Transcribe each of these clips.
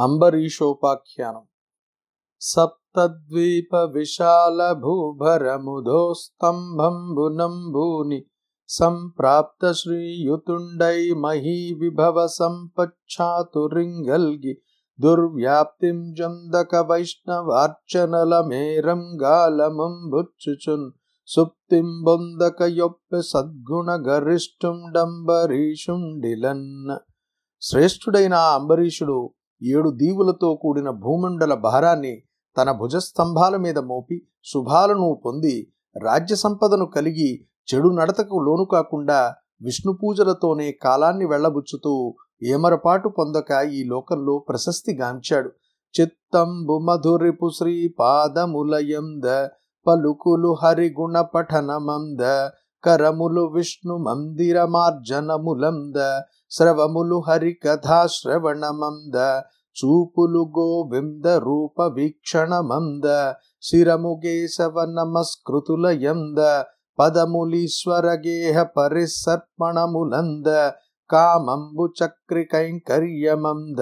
అంబరీషోపాఖ్యానం. సప్తద్వీప విశాల భూభరముధోస్తంభంబునంబూని సంప్రాప్త శ్రీయుతుండై మహీ విభవ సంపచ్చాతురింగల్గి దుర్వ్యాప్తిం జందక వైష్ణవార్చనల మేరం గాలమంబుచ్చుచున్ సుప్తిం బొందక యొప్ప సద్గుణ గరిష్ఠుం డంబరీషుండిలన్ శ్రేష్ఠుడైన అంబరీషుడు ఏడు దీవులతో కూడిన భూమండల భారాన్ని తన భుజస్తంభాల మీద మోపి శుభాలను పొంది రాజ్య సంపదను కలిగి చెడు నడతకు లోను కాకుండా విష్ణు పూజలతోనే కాలాన్ని వెళ్ళబుచ్చుతూ ఏమరపాటు పొందక ఈ లోకంలో ప్రశస్తి గాంచాడు. చిత్తంబు మధురిపు శ్రీ పాదములయంద పలుకులు హరిగుణ పఠనమంద కరములు విష్ణు మందిరమార్జనములంద శ్రవములు హరి కథా శ్రవణమంద చూపులు గోవింద రూప వీక్షణమంద శిరము కేశవ నమస్కృతులయంద పదములీశ్వర గేహ పరిసర్పణములంద కామంబు చక్రి కైంకర్యమంద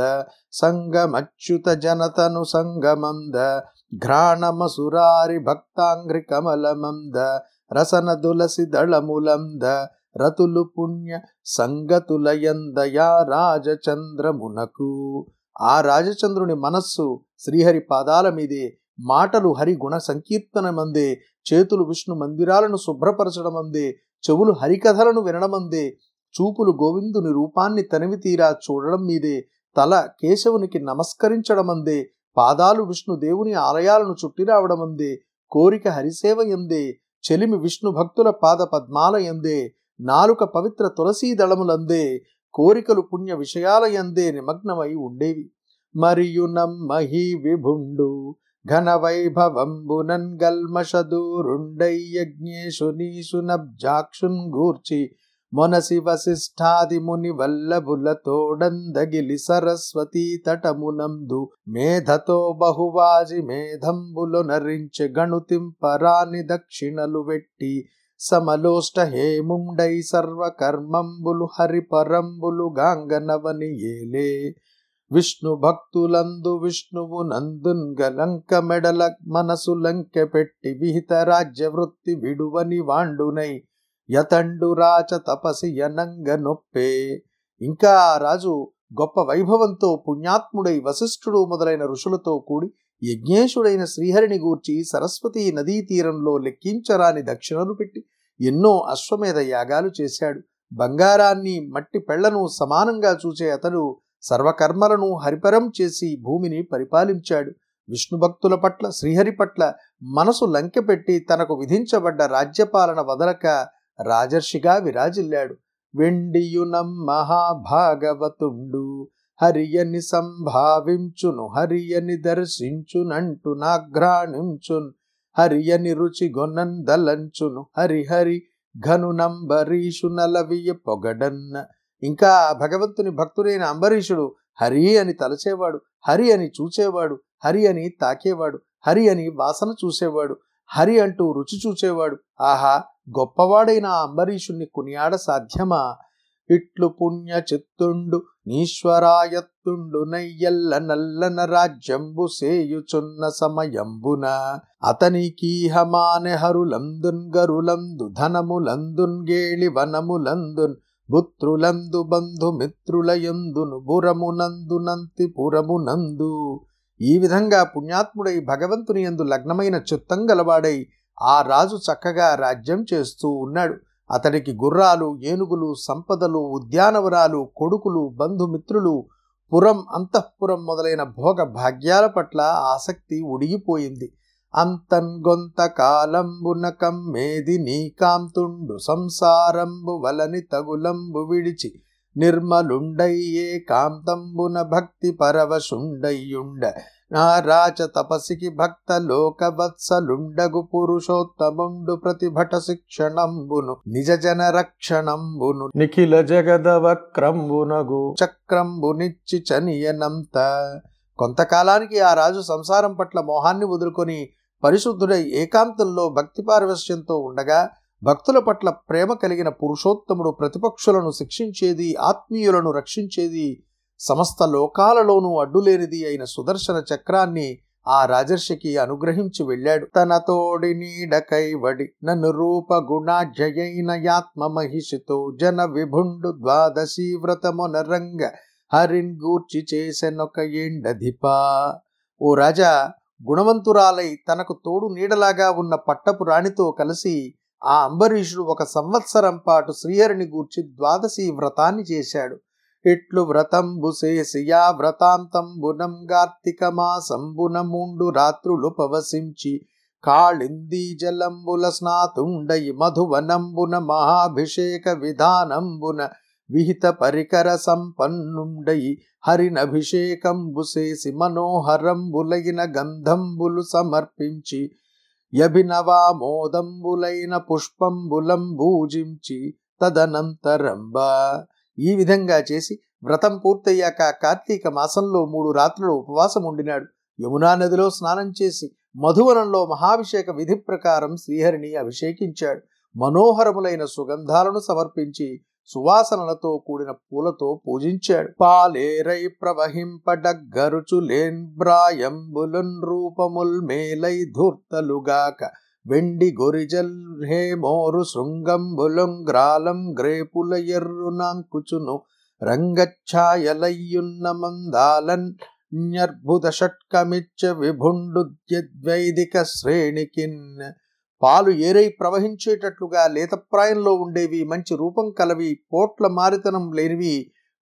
సంగమచ్యుత జనతను సంగమంద ఘ్రాణమసురారి భక్తాంఘ్రి కమలమంద రసన దులసి దళములంద రతులు పుణ్య సంగతులయందయా రాజచంద్రమునకు. ఆ రాజచంద్రుని మనస్సు శ్రీహరి పాదాల మీదే మాటలు హరి గుణ సంకీర్తనమందే చేతులు విష్ణు మందిరాలను శుభ్రపరచడమందే చెవులు హరికథలను వినడమందే చూపులు గోవిందుని రూపాన్ని తనివి తీరా చూడడం మీదే తల కేశవునికి నమస్కరించడమందే పాదాలు విష్ణు దేవుని ఆలయాలను చుట్టి రావడమందే కోరిక హరిసేవ ఎందే చెలిమి విష్ణు భక్తుల పాద పద్మాల ఎందే నాలుక పవిత్ర తులసీ దళములందే కోరికలు పుణ్య విషయాలయందే నిమగ్నమై ఉండేవి. మరియు నమ్మహి విభుండు ఘన వైభవంబునన్ గల్మషదూరుండై యజ్ఞేశునీసునబ్జాక్షున్ గూర్చి మొనసి వశిష్ఠాది ముని వల్లభులతోడందగిలి సరస్వతీ తటమునందు మేధతో బహువాజి మేధంబులు నరించె గణుతింపరాని దక్షిణలు వెట్టి సమలోష్ట హేముండై సర్వకర్మంబులు హరిపరంబులు గాంగనవని ఏలే. విష్ణు భక్తులందు విష్ణువు నందున్ గలంక మెడల మనసు లంక పెట్టి విహిత రాజ్య వృత్తి విడువని వాండునై. యతండు రాచ తపసి యనంగ నొప్పే. ఇంకా ఆ రాజు గొప్ప వైభవంతో పుణ్యాత్ముడై వశిష్ఠుడు మొదలైన ఋషులతో కూడి యజ్ఞేశుడైన శ్రీహరిని గూర్చి సరస్వతీ నదీ తీరంలో లెక్కించరాని దక్షిణలు పెట్టి ఎన్నో అశ్వమేధ యాగాలు చేశాడు. బంగారాన్ని మట్టి పెళ్ళను సమానంగా చూసే అతడు సర్వకర్మలను హరిపరం చేసి భూమిని పరిపాలించాడు. విష్ణు భక్తుల పట్ల శ్రీహరి పట్ల మనసు లంకెపెట్టి తనకు విధించబడ్డ రాజ్యపాలన వదలక రాజర్షిగా విరాజిల్లాడు. వెండియునం మహాభాగవతుండు హరియని సంభావించును హరియని దర్శించునంటు నాఘ్రాణించున్ హరియని రుచి గొనందలంచును హరిహరి ఘనునంబరీషు నలవియ పొగడన్న. ఇంకా భగవంతుని భక్తుడైన అంబరీషుడు హరి అని తలచేవాడు హరి అని చూచేవాడు హరి అని తాకేవాడు హరి అని వాసన చూసేవాడు హరి అంటూ రుచి చూచేవాడు. ఆహా గొప్పవాడైన ఆ అంబరీషుణ్ణి కొనియాడ సాధ్యమా? ఇట్లు పుణ్య చిత్తుండు నీశ్వరాయత్తుండు నయ్యల్ల నల్లన రాజ్యంబు సేయుచున్న సమయంబున అతనికీహమానె హరులందున్ గరులందు ధనములందున్ గేళి వనములందున్ బుత్రులందు బంధు మిత్రులయందును బురమునందునంతి పురమునందు. ఈ విధంగా పుణ్యాత్ముడై భగవంతుని యందు లగ్నమైన చిత్తం గలవాడై ఆ రాజు చక్కగా రాజ్యం చేస్తూ ఉన్నాడు. అతడికి గుర్రాలు ఏనుగులు సంపదలు ఉద్యానవనాలు కొడుకులు బంధుమిత్రులు పురం అంతఃపురం మొదలైన భోగ భాగ్యాల పట్ల ఆసక్తి ఉడిగిపోయింది. అంతన్ గొంత కాలంబున కమ్మేది నీకాంతుండు సంసారంబు వలని తగులంబు విడిచి నిర్మలుండయ్యే కాంతంబున భక్తి పరవశుండయ్యుండ. నా రాచ తపసికి భక్త లోకవత్సలుండగు పురుషోత్తముండు ప్రతిభట శిక్షణంబును. నిజ జన రక్షణంబును. నిఖిల జగద వక్రంబునగు చక్రంబునిచ్చి చనియనంత. కొంతకాలానికి ఆ రాజు సంసారం పట్ల మోహాన్ని వదులుకొని పరిశుద్ధుడై ఏకాంతంలో భక్తి పారవశ్యంతో ఉండగా భక్తుల పట్ల ప్రేమ కలిగిన పురుషోత్తముడు ప్రతిపక్షులను శిక్షించేది ఆత్మీయులను రక్షించేది సమస్త లోకాలలోనూ అడ్డులేనిది అయిన సుదర్శన చక్రాన్ని ఆ రాజర్షికి అనుగ్రహించి వెళ్ళాడు. తన తోడి నీడకైవడి నన్ను రూప గుణాఢ్యయైన యాత్మ మహిషితో జన విభుండు ద్వాదశీ వ్రతమునరంగ హరిన్ గూర్చి చేసెనొక ఏండధిపా. ఓ రాజా గుణవంతురాలై తనకు తోడు నీడలాగా ఉన్న పట్టపు రాణితో కలిసి ఆ అంబరీషుడు ఒక సంవత్సరం పాటు శ్రీహరిని గూర్చి ద్వాదశి వ్రతాన్ని చేశాడు. ఇట్లు వ్రతంబు చేసియా వ్రతాంతంబునం కార్తీక మాసంబున మూండు రాత్రులు పవసించి కాళిందీ జలంబుల స్నాతుండై మధువనంబున మహాభిషేక విధానంబున విహిత పరికర సంపన్నుండై హరినభిషేకంబు చేసి మనోహరంబులైన గంధంబులు సమర్పించి యభినవామోదంబులైన పుష్పంబులం భూజించి తదనంతరంబా ఈ విధంగా చేసి వ్రతం పూర్తయ్యాక కార్తీక మాసంలో మూడు రాత్రులు ఉపవాసం ఉండినాడు. యమునా నదిలో స్నానం చేసి మధువనంలో మహాభిషేక విధి ప్రకారం శ్రీహరిని అభిషేకించాడు. మనోహరములైన సుగంధాలను సమర్పించి సువాసనలతో కూడిన పూలతో పూజించాడు. పాలేరై ప్రవహింపడగ్గరుచులేన్ బ్రాయంబులున్ రూపముల్ మేలై ధూర్తలుగాక. వెండి గొరిజల్ హేమోరు శృంగంబులొంగ్రాలం గ్రేపుల ఎర్రునాంకుచును రంగఛాయలయ్యున్న మందాలన్ న్యర్భుత షట్కమిచ్చ విభుండుద్యద్వైదిక శ్రేణికిన్ పాలు ఏరై ప్రవహించేటట్లుగా లేతప్రాయంలో ఉండేవి మంచి రూపం కలవి పోట్ల మారితనం లేనివి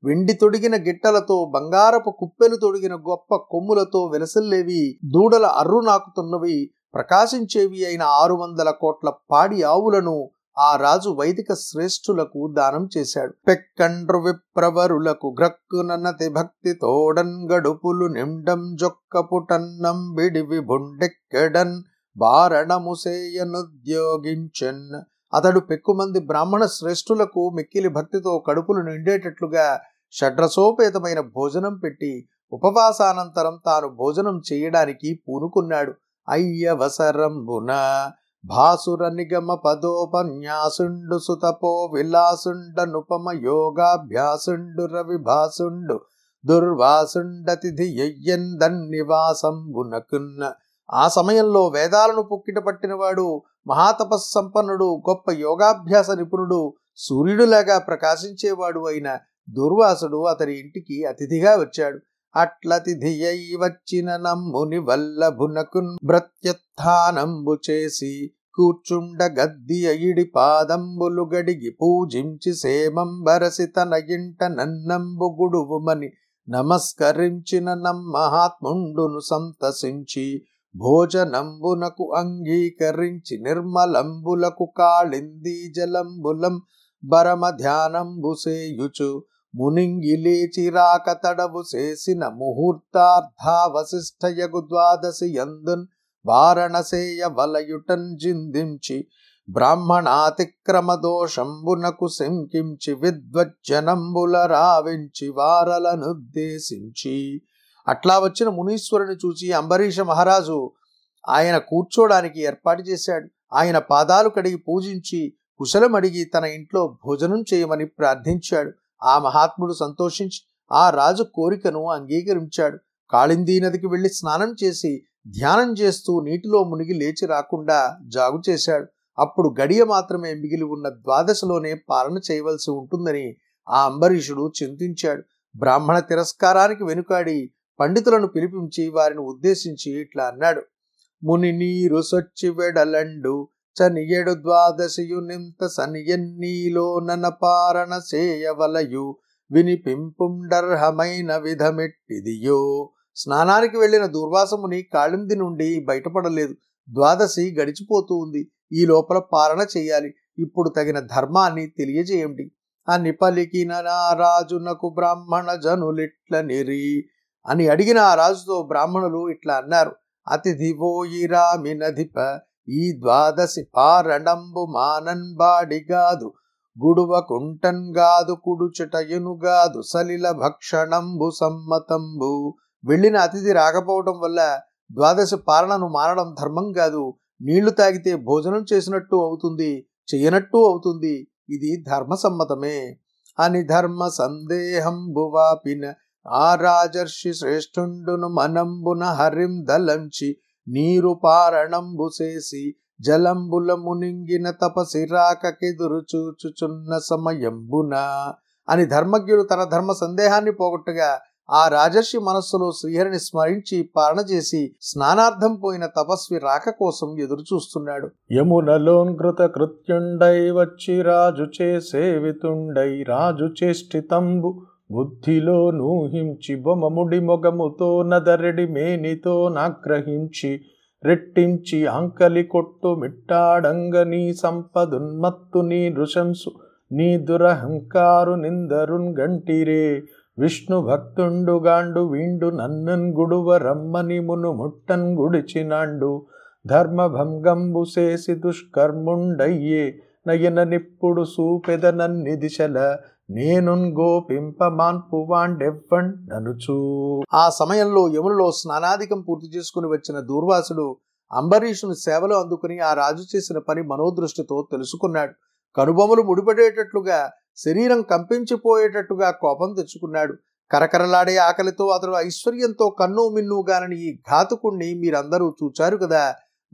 వెండి తొడిగిన గిట్టలతో బంగారపు కుప్పెలు తొడిగిన గొప్ప కొమ్ములతో వెలసల్లేవి దూడల అర్రు నాకుతున్నవి ప్రకాశించేవి అయిన ఆరు వందల కోట్ల పాడి ఆవులను ఆ రాజు వైదిక శ్రేష్ఠులకు దానం చేశాడు. పెక్కండ్రు విప్రవరులకు గ్రక్కునన్నతి భక్తి తోడన్ గడుపులు నిండం జొక్క పుటన్నం బిడివి బుండెక్కెడన్ బారణముసేయనుద్యోగించన్. అతడు పెక్కుమంది బ్రాహ్మణ శ్రేష్ఠులకు మిక్కిలి భక్తితో కడుపులు నిండేటట్లుగా షడ్రసోపేతమైన భోజనం పెట్టి ఉపవాసానంతరం తాను భోజనం చేయడానికి పూనుకున్నాడు. అయ్యవసరంబున భాసుర నిగమ పదోపన్యాసుండు సుతపో విలాసుండనుపమ యోగాభ్యాసుండు రవి భాసుండు దుర్వాసుండతిథి యయ్యందన్నివాసంబునకున్న ఆ సమయంలో వేదాలను పుక్కిట పట్టినవాడు మహాతపస్సంపన్నుడు గొప్ప యోగాభ్యాస నిపుణుడు సూర్యుడులాగా ప్రకాశించేవాడు అయిన దుర్వాసుడు అతని ఇంటికి అతిథిగా వచ్చాడు. అట్లతిథియై వచ్చిన నమ్ముని వల్లభునకున్ భ్రత్యత్థానంబు చేసి కూర్చుండ గద్ది అయిడి పాదంబులు గడిగి పూజించి సేమంబరసి తన ఇంట నన్నంబు గుడువుమని నమస్కరించిన నమ్మహాత్ముండును సంతసించి భోజనంబునకు అంగీకరించి నిర్మలంబులకు కాళింది జలంబులం బరమ ధ్యానంబుసేయుచు మునింగి లేచి రాక తడవు చేసిన ముహూర్తార్థావశిష్టయగు ద్వాదశి యందున్ వారణసేయ వలయుటన్ జిందించి. బ్రాహ్మణాతిక్రమ దోషంబునకు శంకించి విద్వజ్జనంబుల రావించి వారలనుద్దేశించి. అట్లా వచ్చిన మునీశ్వరుని చూచి అంబరీష మహారాజు ఆయన కూర్చోడానికి ఏర్పాటు చేశాడు. ఆయన పాదాలు కడిగి పూజించి కుశలం అడిగి తన ఇంట్లో భోజనం చేయమని ప్రార్థించాడు. ఆ మహాత్ముడు సంతోషించి ఆ రాజు కోరికను అంగీకరించాడు. కాళిందీ నదికి వెళ్ళి స్నానం చేసి ధ్యానం చేస్తూ నీటిలో మునిగి లేచి రాకుండా జాగు చేశాడు. అప్పుడు గడియ మాత్రమే మిగిలి ఉన్న ద్వాదశలోనే పాలన చేయవలసి ఉంటుందని ఆ అంబరీషుడు చింతించాడు. బ్రాహ్మణ తిరస్కారానికి వెనుకాడి పండితులను పిలిపించి వారిని ఉద్దేశించి ఇట్లా అన్నాడు. ముని నీరు సొచ్చి వెడలండు చనియడు ద్వాదశియు నింత సనియన్నీలో ననపారణ చేయవలయు వినిపింపుండర్హమైన విధమెట్టిదియో. స్నానానికి వెళ్ళిన దుర్వాసముని కాళింది నుండి బయటపడలేదు. ద్వాదశి గడిచిపోతూ ఉంది. ఈ లోపల పాలన చేయాలి. ఇప్పుడు తగిన ధర్మాన్ని తెలియజేయండి. అని పలికిన రాజునకు బ్రాహ్మణ జనులిట్ల నిరి అని అడిగిన ఆ రాజుతో బ్రాహ్మణులు ఇట్లా అన్నారు. అతిథి ఓయిరామినధిప ఈ ద్వాదశి పారణంబు మానన్బాడిగాదు గుడువ కుంటన్గాదు కుడుచుటయునుగాదు సలిల భక్షణంబు సమ్మతంబు. వెళ్ళిన అతిథి రాకపోవటం వల్ల ద్వాదశి పాలనను మారడం ధర్మం కాదు. నీళ్ళు తాగితే భోజనం చేసినట్టు అవుతుంది చేయనట్టు అవుతుంది. ఇది ధర్మసమ్మతమే. అని ధర్మ సందేహంబు భువాపిన ఆ రాజర్షి శ్రేష్ఠుండును మనంబున హరిం దలంచి నీరు పారణంబు చేసి జలంబుల మునింగిన తపసిరాకెదురుచూచుచున్న చూచుచున్న సమయంబున అని ధర్మజ్ఞుడు తన ధర్మ సందేహాన్ని పోగొట్టగా ఆ రాజర్షి మనస్సులో శ్రీహరిని స్మరించి పాలన చేసి స్నానార్థం పోయిన తపస్వి రాక కోసం ఎదురు చూస్తున్నాడు. యమునలోన్కృత కృత్యుండై వచ్చి రాజు చేసేవితుండై రాజు చేష్టితంబు బుద్ధిలో నూహించి బొమముడి మొగముతో నదరెడి మేనితో నాగ్రహించి రెట్టించి ఆంకలి కొట్టు మిట్టాడంగ నీ సంపదున్మత్తు నీ నృశంసు నీ దురహంకారు నిందరున్ గంటిరే. విష్ణు భక్తుండుగాండు వీండు నన్నన్ గుడువ రమ్మని మును ముట్టన్ గుడిచినాండు. ధర్మభంగంబు చేసి దుష్కర్ముండయ్యే. నయన నిప్పుడు సూపెదనన్ని దిశల నేనున్ గోపింపమాన్పు వాండెవ్వండనుచు ఆ సమయంలో యములలో స్నానాధికం పూర్తి చేసుకుని వచ్చిన దూర్వాసుడు అంబరీషుని సేవలు అందుకుని ఆ రాజు చేసిన పని మనోదృష్టితో తెలుసుకున్నాడు. కనుబొమలు ముడిపడేటట్లుగా శరీరం కంపించిపోయేటట్టుగా కోపం తెచ్చుకున్నాడు. కరకరలాడే ఆకలితో అతడు ఐశ్వర్యంతో కన్ను మిన్నుగానని ఈ ఘాతుకుణ్ణి మీరందరూ చూచారు కదా!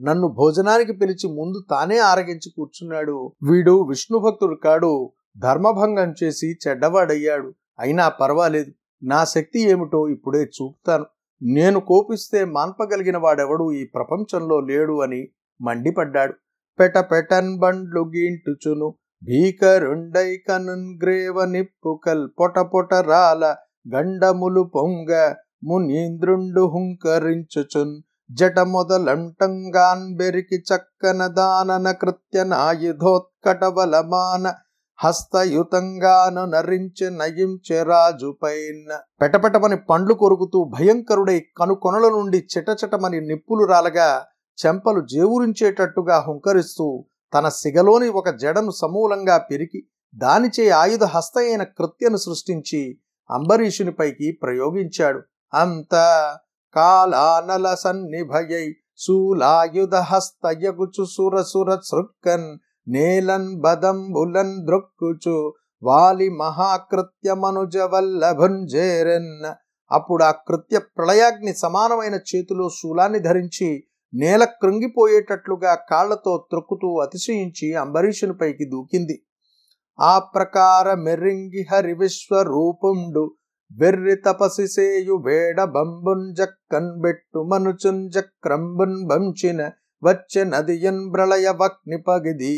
నన్ను భోజనానికి పిలిచి ముందు తానే ఆరగించి కూర్చున్నాడు. వీడు విష్ణు భక్తుడు కాడు. ధర్మభంగం చేసి చెడ్డవాడయ్యాడు. అయినా పర్వాలేదు. నా శక్తి ఏమిటో ఇప్పుడే చూపుతాను. నేను కోపిస్తే మాన్పగలిగిన వాడెవడు ఈ ప్రపంచంలో లేడు అని మండిపడ్డాడు. పెట పెటన్ బండ్లు గీంటుచును. భీకరుండై కనున్ గ్రేవ నిప్పుకల్ పొట పొట రాల గండములు పొంగ మునీంద్రుండు హుంకరించుచున్. జట మొదలంటంగాన్ బెరికి చక్కన దానన కృత్యనాయుధోత్కటవలమాన హస్తయుతంగాను నరించి నయించె రాజుపైన. పెటపెటమని పండ్లు కొరుకుతూ భయంకరుడై కనుకొనల నుండి చిటచటమని నిప్పులు రాలగా చెంపలు జేవురించేటట్టుగా హుంకరిస్తూ తన సిగలోని ఒక జడను సమూలంగా పెరికి దానిచే ఆయుధ హస్త అయిన కృత్యను సృష్టించి అంబరీషునిపైకి ప్రయోగించాడు. అంత కాలానల సన్నిభయై శూలాయుధహస్తయగుచు సురసుర సృక్కన్ నేలన్ బదంబులన్ ద్రొక్కుచు వాలి మహాకృత్యమనుజ వల్లభుంజేరన్ అప్పుడు ఆ కృత్య ప్రళయాగ్ని సమానమైన చేతిలో శూలాన్ని ధరించి నేల కృంగిపోయేటట్లుగా కాళ్ళతో త్రొక్కుతూ అతిశయించి అంబరీషునిపైకి దూకింది. ఆ ప్రకార మెర్రింగి హరి విశ్వరూపుండు వెర్రి తపసిసేయు వేడ బంబున్ జక్కన్ బెట్టు మనుచున్ జక్రంబున్ బంచిన వచ్చె నదియన్ ప్రళయ వక్ని పగిది.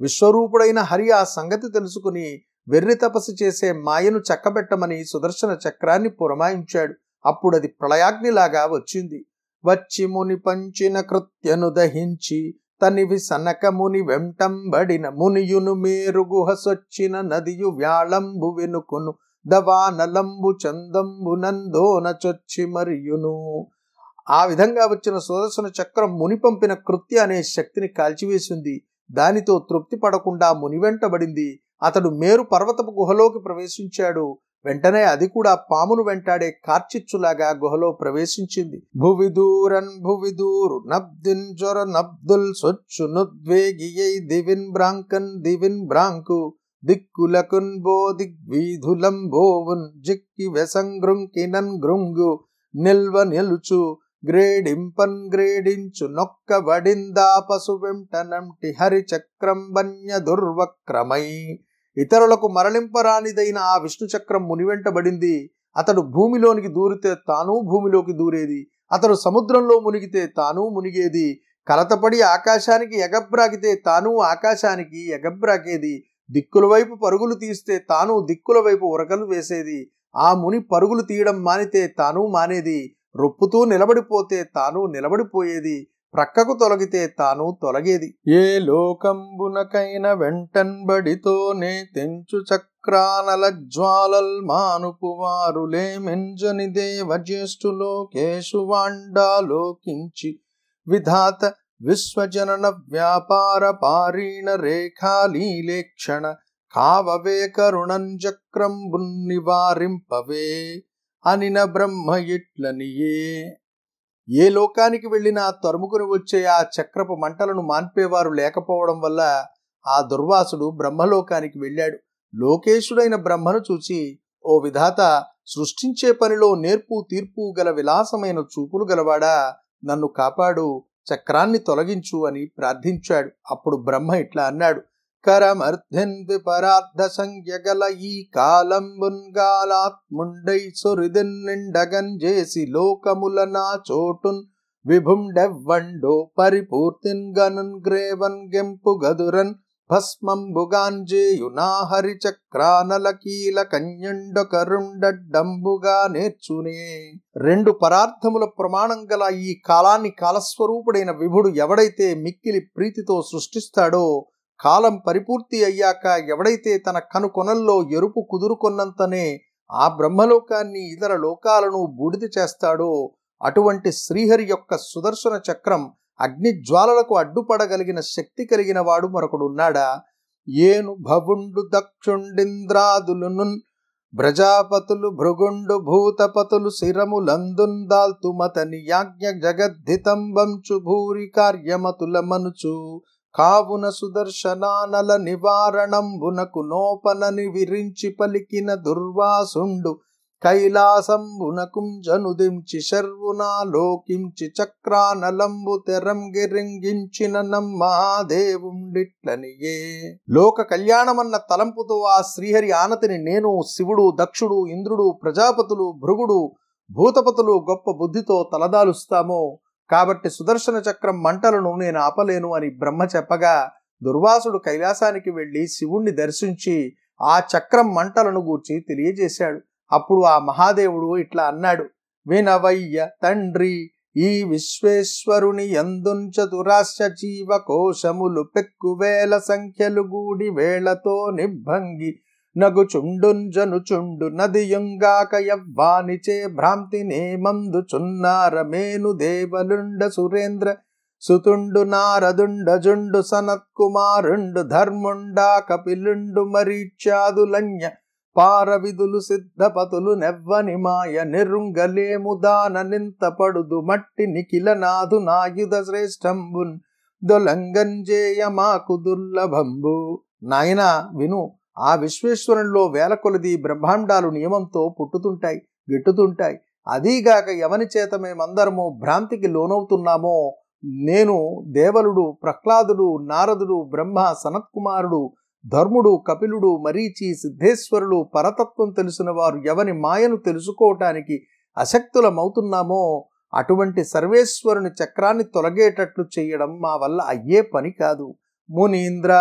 విశ్వరూపుడైన హరి ఆ సంగతి తెలుసుకుని వెర్రి తపస్సు చేసే మాయను చక్కబెట్టమని సుదర్శన చక్రాన్ని పురమాయించాడు. అప్పుడది ప్రళయాగ్నిలాగా వచ్చింది. వచ్చి ముని పంచిన కృత్యను దహించి తనివి సనక ముని వెంటంబడిన మునియును మేరు గుహసొచ్చిన నదియు వ్యాళంబు వెనుకును దవానలంబు చందంబు నందోన చొచ్చి మరియును. ఆ విధంగా వచ్చిన సుదర్శన చక్రం ముని పంపిన కృత్య అనే శక్తిని కాల్చివేసింది. దానితో తృప్తి పడకుండా ముని వెంటబడింది అతడు మేరు పర్వతపు గుహలోకి ప్రవేశించాడు. వెంటనే అది కూడా పామును వెంటాడే కార్చిచ్చులాగా గుహలో ప్రవేశించింది. భువిదూరన్ భువిదూరు నబ్దిన్ జ్వర నబ్దుల్ సొచ్చు నుద్వేగియై దివిన్ బ్రాంకన్ దివిన్ బ్రాంకు. దిక్కులకున్ బో దిగ్వీధులం బోవున్ జిక్కి వెసంగృంకినన్ గృంగు నిల్వ నిలుచు గ్రేడింపన్ గ్రేడించు నొక్క వడిందా పశు వెంటనంటి హరి చక్రం వన్య దుర్వక్రమై ఇతరులకు మరలింపరానిదైన ఆ విష్ణు చక్రం మునివెంటబడింది అతడు భూమిలోనికి దూరితే తాను భూమిలోకి దూరేది అతడు సముద్రంలో మునిగితే తాను మునిగేది కలతపడి ఆకాశానికి ఎగబ్రాకితే తాను ఆకాశానికి ఎగబ్రాకేది దిక్కుల వైపు పరుగులు తీస్తే తాను దిక్కుల వైపు ఉరకలు వేసేది. ఆ ముని పరుగులు తీయడం మానితే తాను మానేది. రొప్పుతూ నిలబడిపోతే తాను నిలబడిపోయేది. ప్రక్కకు తొలగితే తాను తొలగేది. ఏ లోకంబునకైన వెంటన్బడితోనే తెంచు చక్రానల జ్వాలల్ మానుపు వారులే మెంజని దేవ జ్యేష్ఠులో కేశువాండాలోకించి విధాత విశ్వజనన వ్యాపార పారీణ రేఖాలీలేక్షణ కావవే కరుణం చక్రంబున్ నివారింపవే అనిన బ్రహ్మ ఇట్లనియే ఏ లోకానికి వెళ్ళినా తరుముకుని వచ్చే ఆ చక్రపు మంటలను మాన్పేవారు లేకపోవడం వల్ల ఆ దుర్వాసుడు బ్రహ్మలోకానికి వెళ్ళాడు. లోకేశుడైన బ్రహ్మను చూసి ఓ విధాత సృష్టించే పనిలో నేర్పు తీర్పు గల విలాసమైన చూపులు గలవాడా? నన్ను కాపాడు చక్రాన్ని తొలగించు అని ప్రార్థించాడు. అప్పుడు బ్రహ్మ ఇట్లా అన్నాడు కరమర్ధెన్ విపరార్థ సంఖ్య ఈ కాలంబున్గాలాత్ముండై సురిదిన్ నిండగన్ చేసి లోకముల నా చోటున్ విభుండెవ్వండో పరిపూర్తిన్ గనున్ గ్రేవన్ గెంపు గదురన్ భస్మంబుగాంజేయునా నా కన్యండ చక్రానల కీల నేర్చునే. రెండు పరార్థముల ప్రమాణం గల ఈ కాలాన్ని కాలస్వరూపుడైన విభుడు ఎవడైతే మిక్కిలి ప్రీతితో సృష్టిస్తాడో కాలం పరిపూర్తి అయ్యాక ఎవడైతే తన కనుకొనల్లో ఎరుపు కుదురుకొన్నంతనే ఆ బ్రహ్మలోకాన్ని ఇతర లోకాలను బూడిద చేస్తాడో అటువంటి శ్రీహరి యొక్క సుదర్శన చక్రం అగ్ని జ్వాలలకు అడ్డుపడగలిగిన శక్తి కలిగిన వాడు మరొకడున్నాడా? ఏను భవుండు దక్షుండింద్రాదులును ప్రజాపతులు భృగుండు భూతపతులు శిరములందున్ దాల్తుమతని యాజ్ఞ జగద్ధితంబంచు భూరి కార్యమతుల మనుచు కావున సుదర్శనానల నివారణంబునకు నోపనని విరించి పలికిన దుర్వాసుండు కైలాసంబునకుంజనుదించి శర్వునాలోకించి చక్రానలంబు తెరంగిరింగించిన మహాదేవుండిట్లనియే లోక కళ్యాణమన్న తలంపుతో ఆ శ్రీహరి ఆనతిని నేను శివుడు దక్షుడు ఇంద్రుడు ప్రజాపతులు భృగుడు భూతపతులు గొప్ప బుద్ధితో తలదాలుస్తామో. కాబట్టి సుదర్శన చక్రం మంటలను నేను ఆపలేను అని బ్రహ్మ చెప్పగా దుర్వాసుడు కైలాసానికి వెళ్ళి శివుణ్ణి దర్శించి ఆ చక్రం మంటలను గూర్చి తెలియజేశాడు. అప్పుడు ఆ మహాదేవుడు ఇట్లా అన్నాడు వినవయ్య తండ్రి ఈ విశ్వేశ్వరుని ఎందుంచ జీవ కోశములు పెక్కువేల సంఖ్యలు గూడి వేళతో నిబ్బంగి. నగుచుండుంజనుచుండు నదియుంగాక యవ్వానిచే భ్రాంతి నేమందు చున్నార దేవలుండ సురేంద్ర. సుతుండు నారదుండ జుండు సనత్కుమారుండు ధర్ముండా కపిలుండు మరీచ్యాదులన్య. పారవిధులు సిద్ధపతులు నెవ్వని మాయ నిరుంగలేము దాన నింతపడుదు మట్టి నిఖిలనాథు నాయుధ శ్రేష్టంబున్. దొలంగంజేయ మాకు దుర్లభంబు. నాయనా విను ఆ విశ్వేశ్వరంలో వేల కొలది బ్రహ్మాండాలు నియమంతో పుట్టుతుంటాయి గిట్టుతుంటాయి. అదీగాక ఎవని చేత మేమందరము భ్రాంతికి లోనవుతున్నామో నేను దేవలుడు ప్రహ్లాదుడు నారదుడు బ్రహ్మ సనత్కుమారుడు ధర్ముడు కపిలుడు మరీచి సిద్ధేశ్వరులు పరతత్వం తెలిసిన వారు ఎవని మాయను తెలుసుకోవటానికి అశక్తులమవుతున్నామో అటువంటి సర్వేశ్వరుని చక్రాన్ని తొలగేటట్లు చేయడం మా వల్ల అయ్యే పని కాదు. మునీంద్ర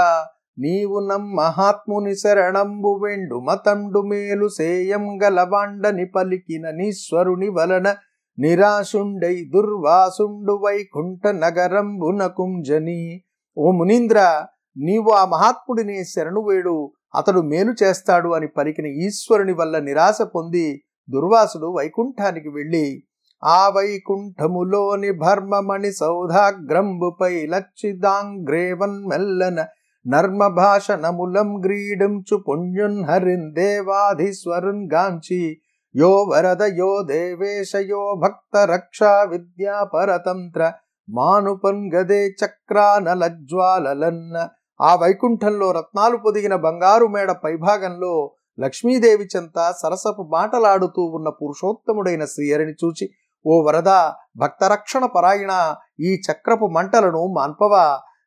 నీవు నమ్ మహాత్ముని శరణంబు వెండు మతండు మేలు సేయం గలవాండని పలికిన నీశ్వరుని వలన నిరాశుండై దుర్వాసుండు వైకుంఠ నగరంబునకుంజని ఓ మునీంద్ర నీవు ఆ మహాత్ముడిని శరణు వేడు అతడు మేలు చేస్తాడు అని పలికిన ఈశ్వరుని వల్ల నిరాశ పొంది దుర్వాసుడు వైకుంఠానికి వెళ్ళి ఆ వైకుంఠములోని భర్మమణి సౌధాగ్రంబుపై లచ్చిదాంగ్రేవన్ మెల్లన నర్మ భాషణములం గ్రీడించు పుణ్యున్ హరిన్ దేవాధీశ్వరున్ గాంచి యో వరద యో దేవేశ యో భక్త రక్షా విద్యా పరతంత్ర మానుపన్ గదే చక్రానలజ్వాలలన్న ఆ వైకుంఠంలో రత్నాలు పొదిగిన బంగారు మేడ పైభాగంలో లక్ష్మీదేవి చెంత సరసపు మాటలాడుతూ ఉన్న పురుషోత్తముడైన శ్రీహరిని చూచి ఓ వరద భక్తరక్షణ పరాయణ ఈ చక్రపు మంటలను మాన్పవా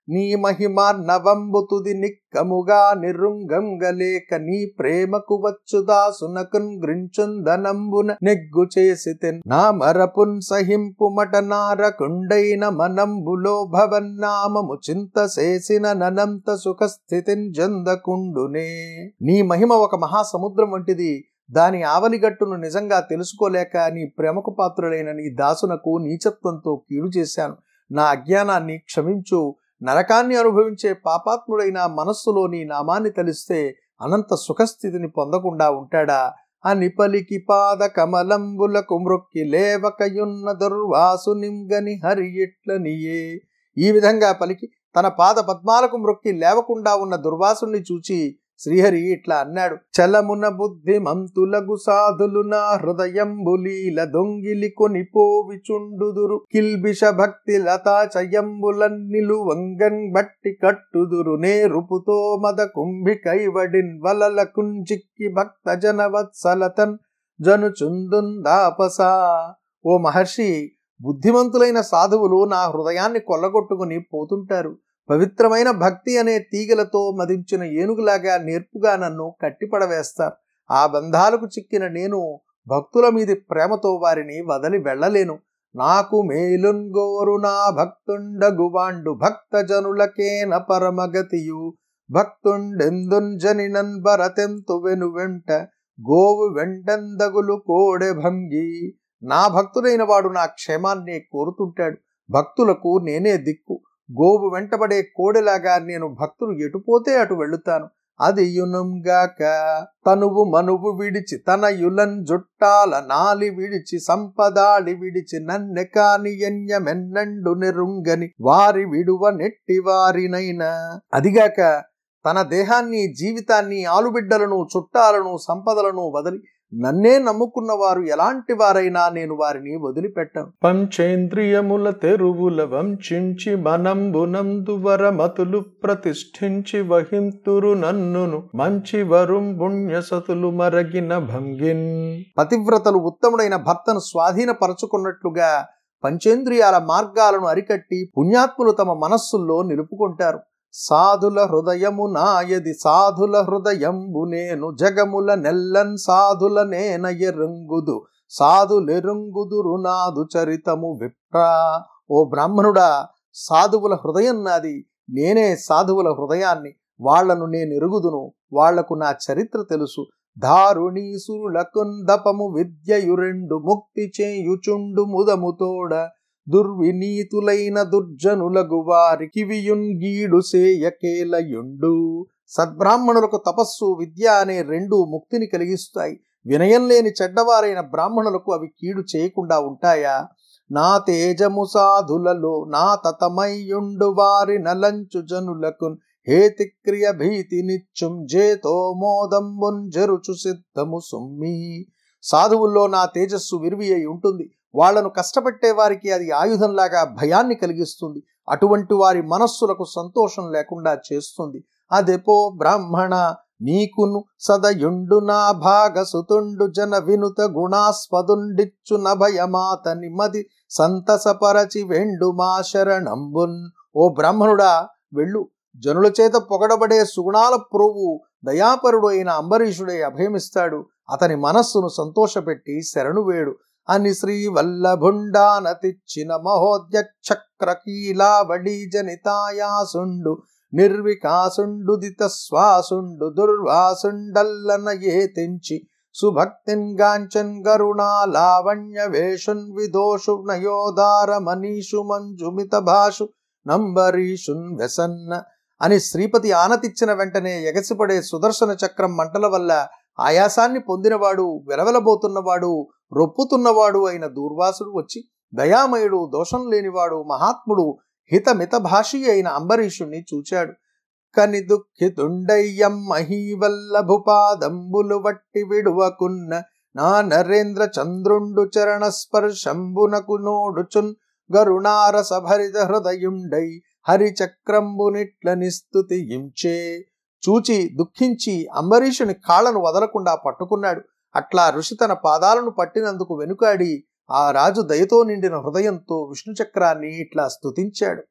నీ మహిమార్నవంబు నవంబుతుది నిక్కముగా నిరుంగంగలేక నీ ప్రేమకు వచ్చుదాసునకున్ గ్రించుందనంబున నెగ్గు చేసి నా మరపున్ సహింపు మట మనంబులో భవన్నామము చింత చేసిన ననంత సుఖస్థితిన్ జందకుండునే. నీ మహిమ ఒక మహాసముద్రం వంటిది. దాని ఆవలిగట్టును నిజంగా తెలుసుకోలేక నీ ప్రేమకు పాత్రులైన నీ దాసునకు నీచత్వంతో కీడు చేశాను. నా అజ్ఞానాన్ని క్షమించు. నరకాన్ని అనుభవించే పాపాత్ముడైన మనస్సులోని నామాన్ని తలిస్తే అనంత సుఖస్థితిని పొందకుండా ఉంటాడా? అని పలికి పాద కమలంబులకు మృక్కి లేవకయున్న దుర్వాసు నింగని హరి ఇట్లనియే ఈ విధంగా పలికి తన పాద పద్మాలకు మృక్కి లేవకుండా ఉన్న దుర్వాసుని చూచి శ్రీహరి ఇట్లా అన్నాడు. చలమున బుద్ధి మంతులగు సాధులు నా హృదయంబులీల దొంగిలి కొని పోవిచుండుదురు కిల్బిష భక్తి లతా చయంబులన్నిలు వంగన్ బట్టి కట్టుదురు. నేరుపుతో మద కుంభి కైవడిన్ వలల కుంజిక్కి భక్త జనవత్సలతన్ జనుచుందుందాపస ఓ మహర్షి బుద్ధిమంతులైన సాధువులు నా హృదయాన్ని కొల్లగొట్టుకుని పోతుంటారు. పవిత్రమైన భక్తి అనే తీగలతో మదించిన ఏనుగులాగా నేర్పుగా నన్ను కట్టిపడవేస్తారు. ఆ బంధాలకు చిక్కిన నేను భక్తుల మీది ప్రేమతో వారిని వదలి వెళ్ళలేను. నాకు మేలున్గోరు నా భక్తుండగువాండు భక్తజనులకేన పరమగతియు. భక్తుండెందుంజనినన్ భరతెంతు వెను వెంట గోవు వెంటందగులు కోడె భంగి. నా భక్తుడైన వాడు నా క్షేమాన్ని కోరుతుంటాడు. భక్తులకు నేనే దిక్కు. గోవు వెంటబడే కోడెలాగా నేను భక్తులు ఎటుపోతే అటు వెళుతాను. అది యునంగాక తనువు మనువు విడిచి తన యులన్ జుట్టాల నాలి విడిచి సంపదాళి విడిచి నన్నె కాని ఎన్యమెన్నండు నెరుంగని వారి విడువ నెట్టి వారినైనా. అదిగాక తన దేహాన్ని జీవితాన్ని ఆలుబిడ్డలను చుట్టాలను సంపదలను వదిలి నన్నే నమ్ముకున్న వారు ఎలాంటి వారైనా నేను వారిని వదిలిపెట్టను. పంచేంద్రియముల తెరువుల వంచించి మనంబునందు వరమతులు ప్రతిష్ఠించి వహింతురు నన్నును మంచి వరుం పుణ్యసతులు మరగిన భంగిన్. పతివ్రతలు ఉత్తముడైన భర్తను స్వాధీనపరచుకున్నట్లుగా పంచేంద్రియాల మార్గాలను అరికట్టి పుణ్యాత్ములు తమ మనస్సుల్లో నిలుపుకుంటారు. సాధుల హృదయము నాయది సాధుల హృదయంబు నేను జగముల నెల్లన్ సాధుల నేనయరంగుదు సాధులెరుంగుదురు నాదు చరితము విప్రా. ఓ బ్రాహ్మణుడా సాధువుల హృదయం నాది నేనే సాధువుల హృదయాన్ని వాళ్ళను నేను ఎరుగుదును వాళ్ళకు నా చరిత్ర తెలుసు. దారుణీసురులకుందపము విద్యయు రెండు ముక్తి చేయుచుండు ముదముతోడ దుర్వినీతులైన దుర్జనులగు వారికి వియుంగీడు సేయకేలయుండు. సద్బ్రాహ్మణులకు తపస్సు విద్య అనే రెండు ముక్తిని కలిగిస్తాయి. వినయం లేని చెడ్డవారైన బ్రాహ్మణులకు అవి కీడు చేయకుండా ఉంటాయా? నా తేజము సాధులలో నా తతమయ్యుండు వారి నలంచు జనులకు హేతిక్రియ భీతి నిత్యం జేతో మోదంబున్ జరుచు సిద్ధము సుమ్మి. సాధువుల్లో నా తేజస్సు విరివి అయి ఉంటుంది. వాళ్ళను కష్టపెట్టే వారికి అది ఆయుధంలాగా భయాన్ని కలిగిస్తుంది. అటువంటి వారి మనస్సులకు సంతోషం లేకుండా చేస్తుంది. అదెపో బ్రాహ్మణ నీకును సదయుండు నా భాగసుతుండు జన వినుత గుణాస్పదుండిచ్చు భయమాతని మది సంతసపరచి వెండు మా శరణంబున్. ఓ బ్రాహ్మణుడా వెళ్ళు. జనుల చేత పొగడబడే సుగుణాల ప్రోవు దయాపరుడు అయిన అంబరీషుడే అభయమిస్తాడు. అతని మనస్సును సంతోషపెట్టి శరణు వేడు. అని శ్రీ వల్లభుండాన తెచ్చిన చక్ర జనితాయాసుండు నిర్వికాసుండు దితశ్వాసుండు దుర్వాసుండల్లన ఏ తెంచి సుభక్తిన్ గాంచన్ గరుణా లావణ్య వేషున్ విదోషు నయోదార మనీషు మంజుమిత భాషు నంబరీషున్ వ్యసన్న అని శ్రీపతి ఆనతిచ్చిన వెంటనే ఎగసిపడే సుదర్శన చక్రం మంటల వల్ల ఆయాసాన్ని పొందినవాడు వెలవెలబోతున్నవాడు రొప్పుతున్నవాడు అయిన దూర్వాసుడు వచ్చి దయామయుడు దోషం లేనివాడు మహాత్ముడు హితమిత భాషి అయిన అంబరీషుణ్ణి చూచాడు. కని దుఃఖితుండయ్యం మహీవల్లభుపాదంబులు వట్టి విడువకున్న నా నరేంద్ర చంద్రుండు చరణ స్పర్శంబునకు నోడుచున్ గరుణారస భరిత హృదయుండై హరిచక్రంబునిట్ల నిస్తుతి చూచి దుఃఖించి అంబరీషుని కాళ్ళను వదలకుండా పట్టుకున్నాడు. అట్లా ఋషి తన పాదాలను పట్టినందుకు వెనుకాడి ఆ రాజు దయతో నిండిన హృదయంతో విష్ణుచక్రాన్ని ఇట్లా స్తుతించాడు.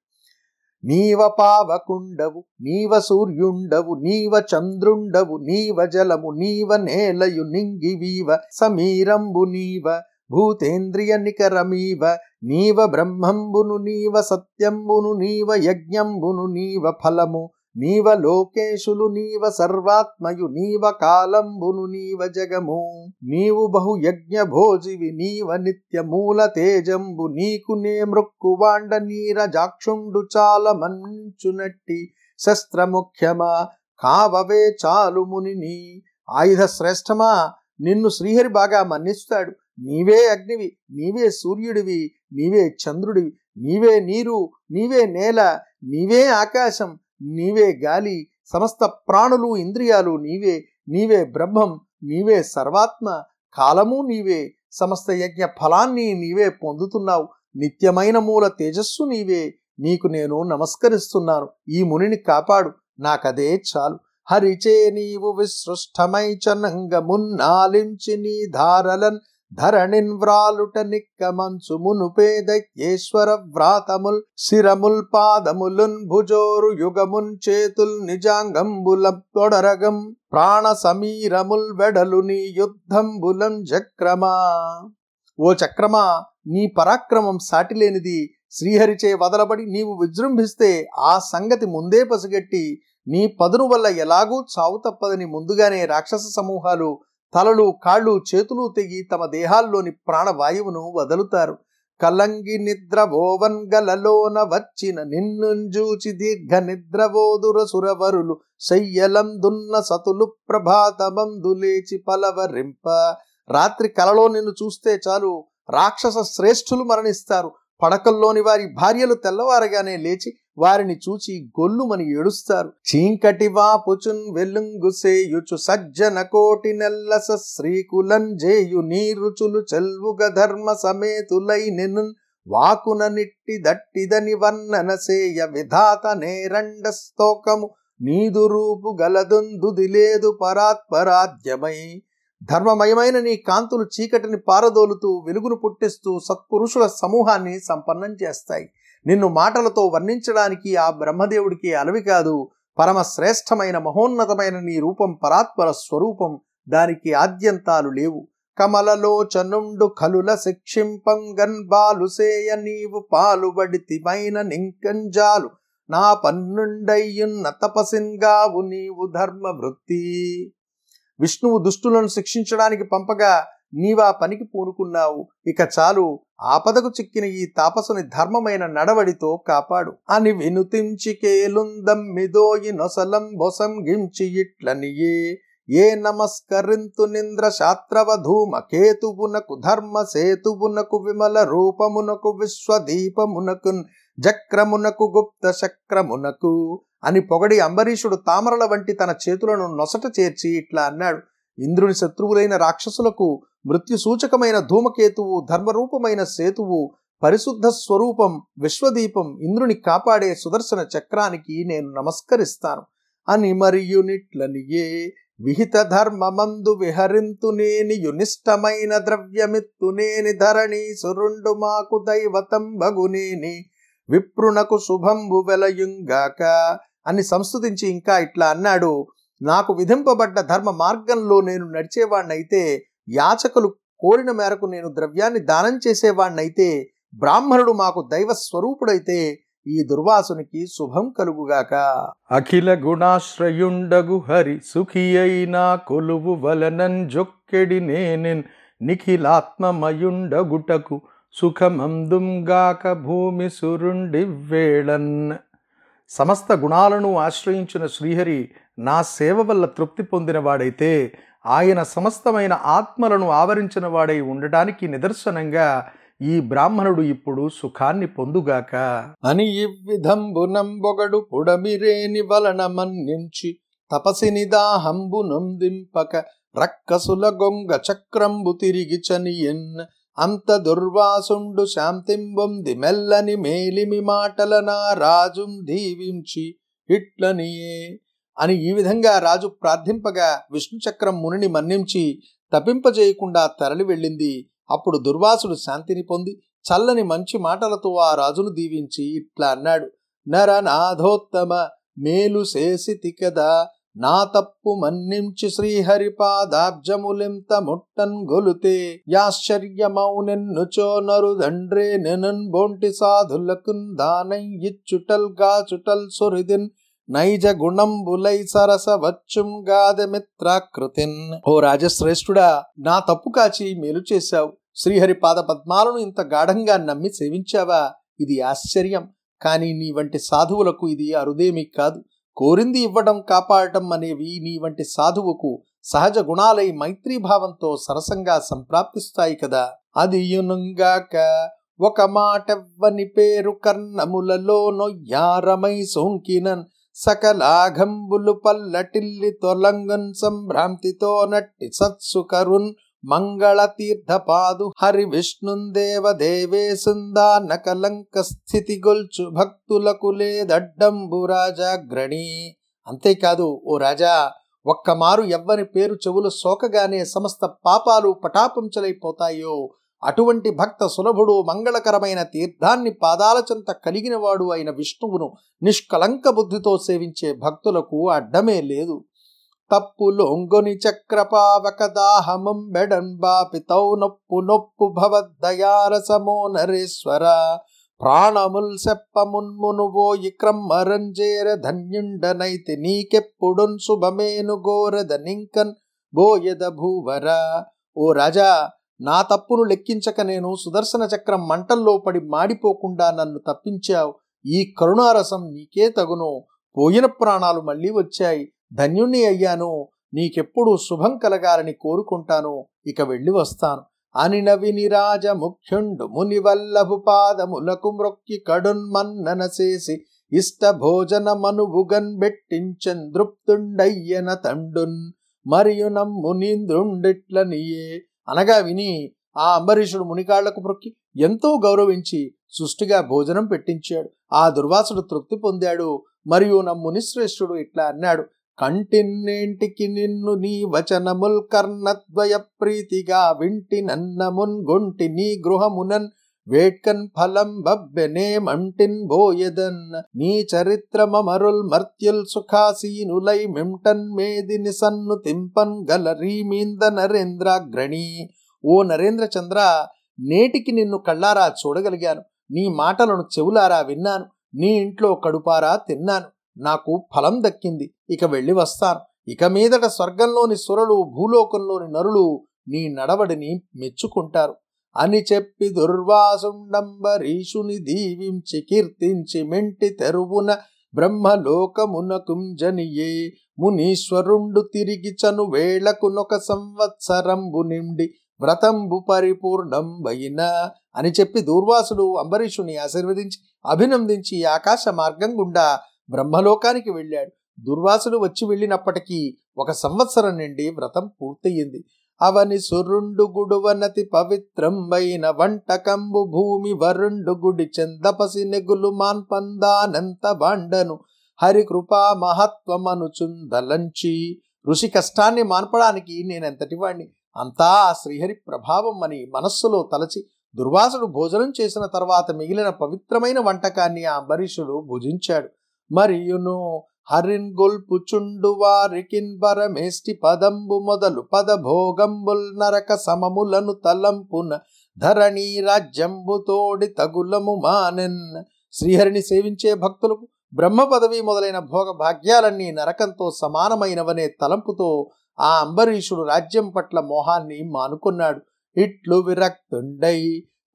నీవ పావకుండవు నీవ సూర్యుండవు నీవ చంద్రుండవు నీవ జలము నీవ నేలయు నింగివీవ సమీరంబు నీవ భూతేంద్రియ నికరమీవ నీవ బ్రహ్మంబును నీవ సత్యంబును నీవ యజ్ఞంబును నీవ ఫలము నీవ లోకేశులు నీవ సర్వాత్మయు నీవ కాలంబును నీవ జగము. నీవు బహు యజ్ఞ భోజివి నీవ నిత్య మూల తేజంబు. నీకు నే మృక్కువాండ నీర జాక్షుండు చాల మన్నించునట్టి శస్త్రముఖ్యమా? కావవే చాలు మునిని. ఆయుధ శ్రేష్టమా? నిన్ను శ్రీహరి బాగా మన్నిస్తాడు. నీవే అగ్నివి నీవే సూర్యుడివి నీవే చంద్రుడివి నీవే నీరు నీవే నేల నీవే ఆకాశం. నీవే గాలి సమస్త ప్రాణులు ఇంద్రియాలు నీవే నీవే బ్రహ్మం నీవే సర్వాత్మ కాలము నీవే సమస్త యజ్ఞ ఫలాన్ని నీవే పొందుతున్నావు నిత్యమైన మూల తేజస్సు నీవే నీకు నేను నమస్కరిస్తున్నాను ఈ మునిని కాపాడు నాకదే చాలు. హరిచే నీవు విసృష్టమై చనంగమున్నాలించి నీ ధారలన్ ధరణిన్ వ్రాలుట నిక్కమంచు మునుపేదయ్యేశ్వర వ్రాతముల్ శిరముల్ పాదములున్ భుజోరు యుగమున్ చేతుల్ నిజాంగంబుల తొడరగం ప్రాణ సమీరముల్ వెడలు నీ యుద్ధంబులం చక్రమా ఓ చక్రమా నీ పరాక్రమం సాటిలేనిది. శ్రీహరిచే వదలబడి నీవు విజృంభిస్తే ఆ సంగతి ముందే పసిగట్టి నీ పదును వల్ల ఎలాగూ చావు తప్పదని ముందుగానే రాక్షస సమూహాలు తలలు కాళ్ళు చేతులు తెగి తమ దేహాల్లోని ప్రాణవాయువును వదులుతారు. కలంగి నిద్ర గలలోన వచ్చిన నిన్నుంజూచి దీర్ఘ నిద్రవోదుర సురవరులు శయ్యలం దున్న సతులు ప్రభాతమందు లేచి పలవరింప. రాత్రి కలలో నిన్ను చూస్తే చాలు రాక్షస శ్రేష్ఠులు మరణిస్తారు. పడకల్లోని వారి భార్యలు తెల్లవారగానే లేచి వారిని చూచి గొల్లుమని ఏడుస్తారు. చీంకటి వాపుచున్ వెల్లుంగుసేయుచు సజ్జన కోటి నెల్లస శ్రీకులంజేయు నీరుచులు చెల్వుగ ధర్మ సమేతులై నిను వాకున నిట్టి దట్టిదని వర్ణనసేయ విధాత నేరండ స్తోకము నీదు రూపు గలదుందుది లేదు పరాత్పరాధ్యమై ధర్మమయమైన నీ కాంతులు చీకటిని పారదోలుతూ వెలుగును పుట్టిస్తూ సత్పురుషుల సమూహాన్ని సంపన్నం చేస్తాయి. నిన్ను మాటలతో వర్ణించడానికి ఆ బ్రహ్మదేవుడికి అలవి కాదు. పరమ శ్రేష్టమైన మహోన్నతమైన నీ రూపం పరాత్పర స్వరూపం. దానికి ఆద్యంతాలు లేవు. కమలలోచనుండు కలుల శిక్షింపంగన్ బాలుసేయ నీవు పాలుబడితిమైన నింకంజాలు. నా పన్నుండయ్యున్న తపసింగావు నీవు ధర్మ వృత్తి విష్ణువు దుష్టులను శిక్షించడానికి పంపగా నీవా పనికి పూనుకున్నావు. ఇక చాలు ఆపదకు చిక్కిన ఈ తాపసుని ధర్మమైన నడవడితో కాపాడు. అని వినుతించి కేలుందమ్మిదోయి నొసలం బొసం గించి ఇట్లనియే ఏ నమస్కరింతు నింద్ర శాత్రవధూమ కేతువునకు ధర్మ సేతువునకు విమల రూపమునకు విశ్వదీపమునకు జక్రమునకు గుప్త చక్రమునకు అని పొగడి అంబరీషుడు తామరల వంటి తన చేతులను నొసట చేర్చి ఇట్లా అన్నాడు. ఇంద్రుని శత్రువులైన రాక్షసులకు మృత్యు సూచకమైన ధూమకేతువు ధర్మరూపమైన సేతువు పరిశుద్ధ స్వరూపం విశ్వదీపం ఇంద్రుని కాపాడే సుదర్శన చక్రానికి నేను నమస్కరిస్తాను. అని మరియునిట్లనియే విహిత ధర్మమందు విహరింతునేని యునిష్టమైన ద్రవ్యమిత్తునేని ధరణి సురుండు మాకు దైవతం భగునేని విప్రునకు శుభంబు వెలయుంగాక అని సంస్థుతించి ఇంకా ఇట్లా అన్నాడు. నాకు విధింపబడ్డ ధర్మ మార్గంలో నేను నడిచేవాణ్ణైతే యాచకులు కోరిన మేరకు నేను ద్రవ్యాన్ని దానం చేసేవాణ్ణైతే బ్రాహ్మణుడు మాకు దైవ స్వరూపుడైతే ఈ దుర్వాసునికి శుభం కలుగుగాక. అఖిల గుణాశ్రయుండగు హరి సుఖి అయినా కొలువు వలనన్ జొక్కెడి నేనెన్ నిఖిలాత్మమయుండగుటకు సుఖమందుంగాక భూమి సురుండివ్వేళన్. సమస్త గుణాలను ఆశ్రయించిన శ్రీహరి నా సేవ వల్ల తృప్తి పొందినవాడైతే ఆయన సమస్తమైన ఆత్మలను ఆవరించిన వాడై ఉండటానికి నిదర్శనంగా ఈ బ్రాహ్మణుడు ఇప్పుడు సుఖాన్ని పొందుగాక. అని ఇవ్విధంబునంబొగడు పుడమిరేని వలన మన్నించి తపసిని దాహంబు నొందింపక రక్కసుల గొంగ చక్రంబు తిరిగి చనియన్ అంత దుర్వాసుండు శాంతింబొంది మెల్లని మేలిమి మాటల నా రాజుం దీవించి ఇట్లనియే అని ఈ విధంగా రాజు ప్రార్థింపగా విష్ణుచక్రం మునిని మన్నించి తప్పింపజేయకుండా తరలి వెళ్ళింది. అప్పుడు దుర్వాసుడు శాంతిని పొంది చల్లని మంచి మాటలతో ఆ రాజును దీవించి ఇట్లా అన్నాడు. నరనాథోత్తమ మేలు చేసితి కదా నా తప్పు మన్నించి శ్రీహరిపాదాబ్జములెంత ముట్టన్ గొలుతే యాశ్చర్యమౌనెన్నుచో నరుదండ్రే నెనన్ బోంటి సాధులకున్ దానై ఇచ్చుటల్ గాచుటల్ సురిదిన్ నైజ గుణంబులై సరస వచ్చుం గాదమిత్రాకృతిన్ ఓ రాజశ్రేష్ఠుడా నా తప్పు కాచి మేలు చేశావు. శ్రీహరి పాద పద్మాలను ఇంత గాఢంగా నమ్మి సేవించావా? ఇది ఆశ్చర్యం. కానీ నీ వంటి సాధువులకు ఇది అరుదేమీ కాదు. కోరింది ఇవ్వడం కాపాడటం అనేవి నీ వంటి సాధువుకు సహజ గుణాలై మైత్రీభావంతో సరసంగా సంప్రాప్తిస్తాయి కదా. అది యునుంగాక ఒక మాటెవ్వని పేరు కర్ణములలో నొయ్యారమై సోంకినన్ సకలాఘంబులు పల్లటిల్లి తొలంగన్ సంభ్రాంతితో నట్టి సత్సుకరున్ మంగళ తీర్థపాదు హరి విష్ణుందేవ దేవేశుందా నకలంక స్థితి గొల్చు భక్తులకు లేదడ్డంబు రాజాగ్రణి. అంతేకాదు ఓ రాజా ఒక్కమారు ఎవ్వని పేరు చెవులు సోకగానే సమస్త పాపాలు పటాపంచలైపోతాయో. అటువంటి భక్త సులభుడు మంగళకరమైన తీర్థాన్ని పాదాల చెంత కలిగినవాడు అయిన విష్ణువును నిష్కలంక బుద్ధితో సేవించే భక్తులకు అడ్డమే లేదు. తప్పు లొంగుని చక్రపావక దాహమం నొప్పు నొప్పు భవద్దయారసమో నరేశ్వర. ప్రాణముల్ సెప్పమున్మునువో ఇక్రమ్మరంజేర ధన్యుండనైతి నీకెప్పుడున్ శుభమేను గోరద నింకన్ బోయద భూవర. ఓ రాజా నా తప్పును లెక్కించక నేను సుదర్శన చక్రం మంటల్లో పడి మాడిపోకుండా నన్ను తప్పించావు. ఈ కరుణారసం నీకే తగును. పోయిన ప్రాణాలు మళ్ళీ వచ్చాయి. ధన్యుణ్ణి అయ్యాను. నీకెప్పుడు శుభం కలగాలని కోరుకుంటాను ఇక వెళ్ళి వస్తాను. అని నవిని రాజ ముఖ్యుండు ముని పాదములకు మ్రొక్కి కడున్మన్నన చేసి ఇష్ట భోజన మనువుగన్ బెట్టించన్ దృప్తుండయ్యన తండున్. మరియు నమ్మునీంద్రుండిట్లనియే అనగా విని ఆ అంబరీషుడు మునికాళ్ళకు మ్రొక్కి ఎంతో గౌరవించి సుష్టిగా భోజనం పెట్టించాడు. ఆ దుర్వాసుడు తృప్తి పొందాడు. మరియు నా మునిశ్రేష్ఠుడు ఇట్లా అన్నాడు. కంటిన్నేంటికి నిన్ను నీ వచనముల్ కర్ణద్వయ ప్రీతిగా వింటి నన్నమున్ గొంటి నీ గృహమునన్ వేట్కన్ ఫలం బబ్బెనే మంటిన్ బోయదన్. నీ చరిత్రమరుల్ మర్త్యుల్ సుఖాసీనులై మింటన్ మేదిని సన్ను తింపన్ గల రీమీంద నరేంద్రాగ్రణి. ఓ నరేంద్ర చంద్ర నేటికి నిన్ను కళ్ళారా చూడగలిగాను. నీ మాటలను చెవులారా విన్నాను. నీ ఇంట్లో కడుపారా తిన్నాను. నాకు ఫలం దక్కింది. ఇక వెళ్ళి వస్తాను. ఇక మీదట స్వర్గంలోని సురలు భూలోకంలోని నరులు నీ నడవడిని మెచ్చుకుంటారు. అని చెప్పి దుర్వాసుండంబరీషుని దీవించి కీర్తించి మెంటి తెరువున బ్రహ్మలోకమునకుంజనియే మునీశ్వరుండు తిరిగి చను వేళకునొక సంవత్సరంబు నిండి వ్రతంబు పరిపూర్ణంబైన అని చెప్పి దూర్వాసుడు అంబరీషుని ఆశీర్వదించి అభినందించి ఆకాశ మార్గం గుండా బ్రహ్మలోకానికి వెళ్ళాడు. దుర్వాసుడు వచ్చి వెళ్ళినప్పటికీ ఒక సంవత్సరం నుండి వ్రతం పూర్తయింది. అవని సురుండు గుడువనతి పవిత్రంబైన వంటకంబు భూమి వరుండు గుడి చందపసి నెగులు మాన్పందానంత బాండను హరి కృపా మహత్వమనుచుందలంచి ఋషి కష్టాన్ని మాన్పడానికి నేనెంతటి వాణ్ణి? అంతా ఆ శ్రీహరి ప్రభావం అని మనస్సులో తలచి దుర్వాసుడు భోజనం చేసిన తర్వాత మిగిలిన పవిత్రమైన వంటకాన్ని ఆ అంబరీషుడు భుజించాడు. మరియును హరిన్ గొల్పుచుండు వారికిన్ బరమేష్టి పదంబు మొదలు పదభోగంబుల్ నరక సమములను తలంపున ధరణి రాజ్యంబు తోడి తగులము మానెన్. శ్రీహరిని సేవించే భక్తులకు బ్రహ్మ పదవి మొదలైన భోగ భాగ్యాలన్నీ నరకంతో సమానమైనవనే తలంపుతో ఆ అంబరీషుడు రాజ్యం పట్ల మోహాన్ని మానుకున్నాడు. ఇట్లు విరక్తుండై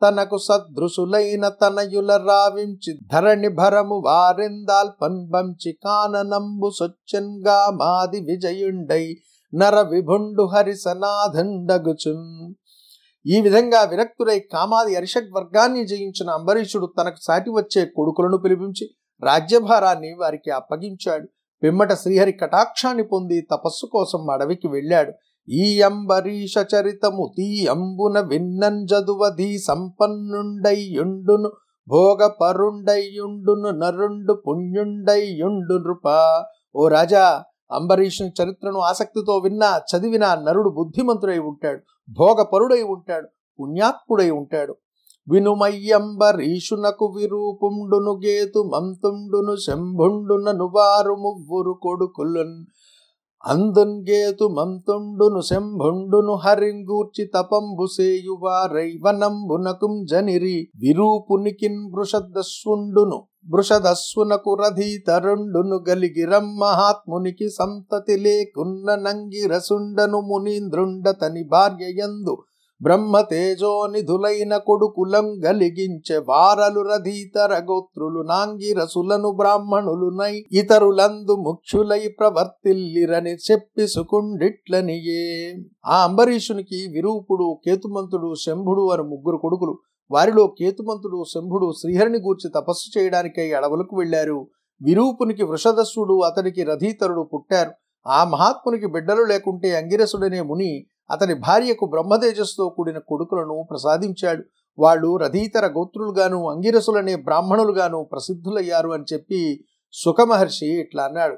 తనకు సదృశులైన తనయుల రావించి ధరణి భరము వారెందాల్ పన్బంచి కాననంబు సొచ్చన్గా మాది విజయుండై నర విభుండు హరిసనాథండగుచున్ ఈ విధంగా విరక్తుడై కామాది అరిషడ్ వర్గాన్ని జయించిన అంబరీషుడు తనకు సాటి వచ్చే కొడుకులను పిలిపించి రాజ్యభారాన్ని వారికి అప్పగించాడు. పిమ్మట శ్రీహరి కటాక్షాన్ని పొంది తపస్సు కోసం అడవికి వెళ్ళాడు. ఈ అంబరీష చరితము తీ అంబున విన్నంజదువధి సంపన్నుండయ్యుండును భోగపరుండయ్యుండును నరుండు పుణ్యుండయ్యుండు నృప ఓ రాజా అంబరీషుని చరిత్రను ఆసక్తితో విన్నా చదివినా నరుడు బుద్ధిమంతుడై ఉంటాడు భోగపరుడై ఉంటాడు పుణ్యాత్ముడై ఉంటాడు. వినుమయ్యంబరీషునకు విరూపుండును గేతు మంతుండును శంభుండున నువారు మువ్వురు కొడుకులున్ అందున్ మంతుండును శంభుండును హరింగూర్చి తపంబు జనిరి విరూపునికిన్ వృషదస్వుండును వృషదస్సునకు రధీతరుండును గలిగిరం మహాత్మునికి సంతతి లేకున్న నంగిరసుండను మునీంద్రుండతని భార్యయందు బ్రహ్మతేజోనిధులైన కొడుకులం గలిగించె వారలు రధీతర గోత్రులు నాంగిరసులను బ్రాహ్మణులునై ఇతరులందు ముఖ్యులై ప్రవర్తిల్లిరని చెప్పి సుకుండిట్లనియే ఆ అంబరీషునికి విరూపుడు కేతుమంతుడు శంభుడు అని ముగ్గురు కొడుకులు. వారిలో కేతుమంతుడు శంభుడు శ్రీహరిని గూర్చి తపస్సు చేయడానికై అడవులకు వెళ్ళారు విరూపునికి వృషదస్సుడు అతనికి రథీతరుడు పుట్టారు. ఆ మహాత్మునికి బిడ్డలు లేకుంటే అంగిరసుడనే ముని అతని భార్యకు బ్రహ్మతేజస్తో కూడిన కొడుకులను ప్రసాదించాడు. వాళ్ళు రథీతర గోత్రులుగాను అంగిరసులనే బ్రాహ్మణులుగాను ప్రసిద్ధులయ్యారు అని చెప్పి సుఖమహర్షి ఇట్లా అన్నాడు.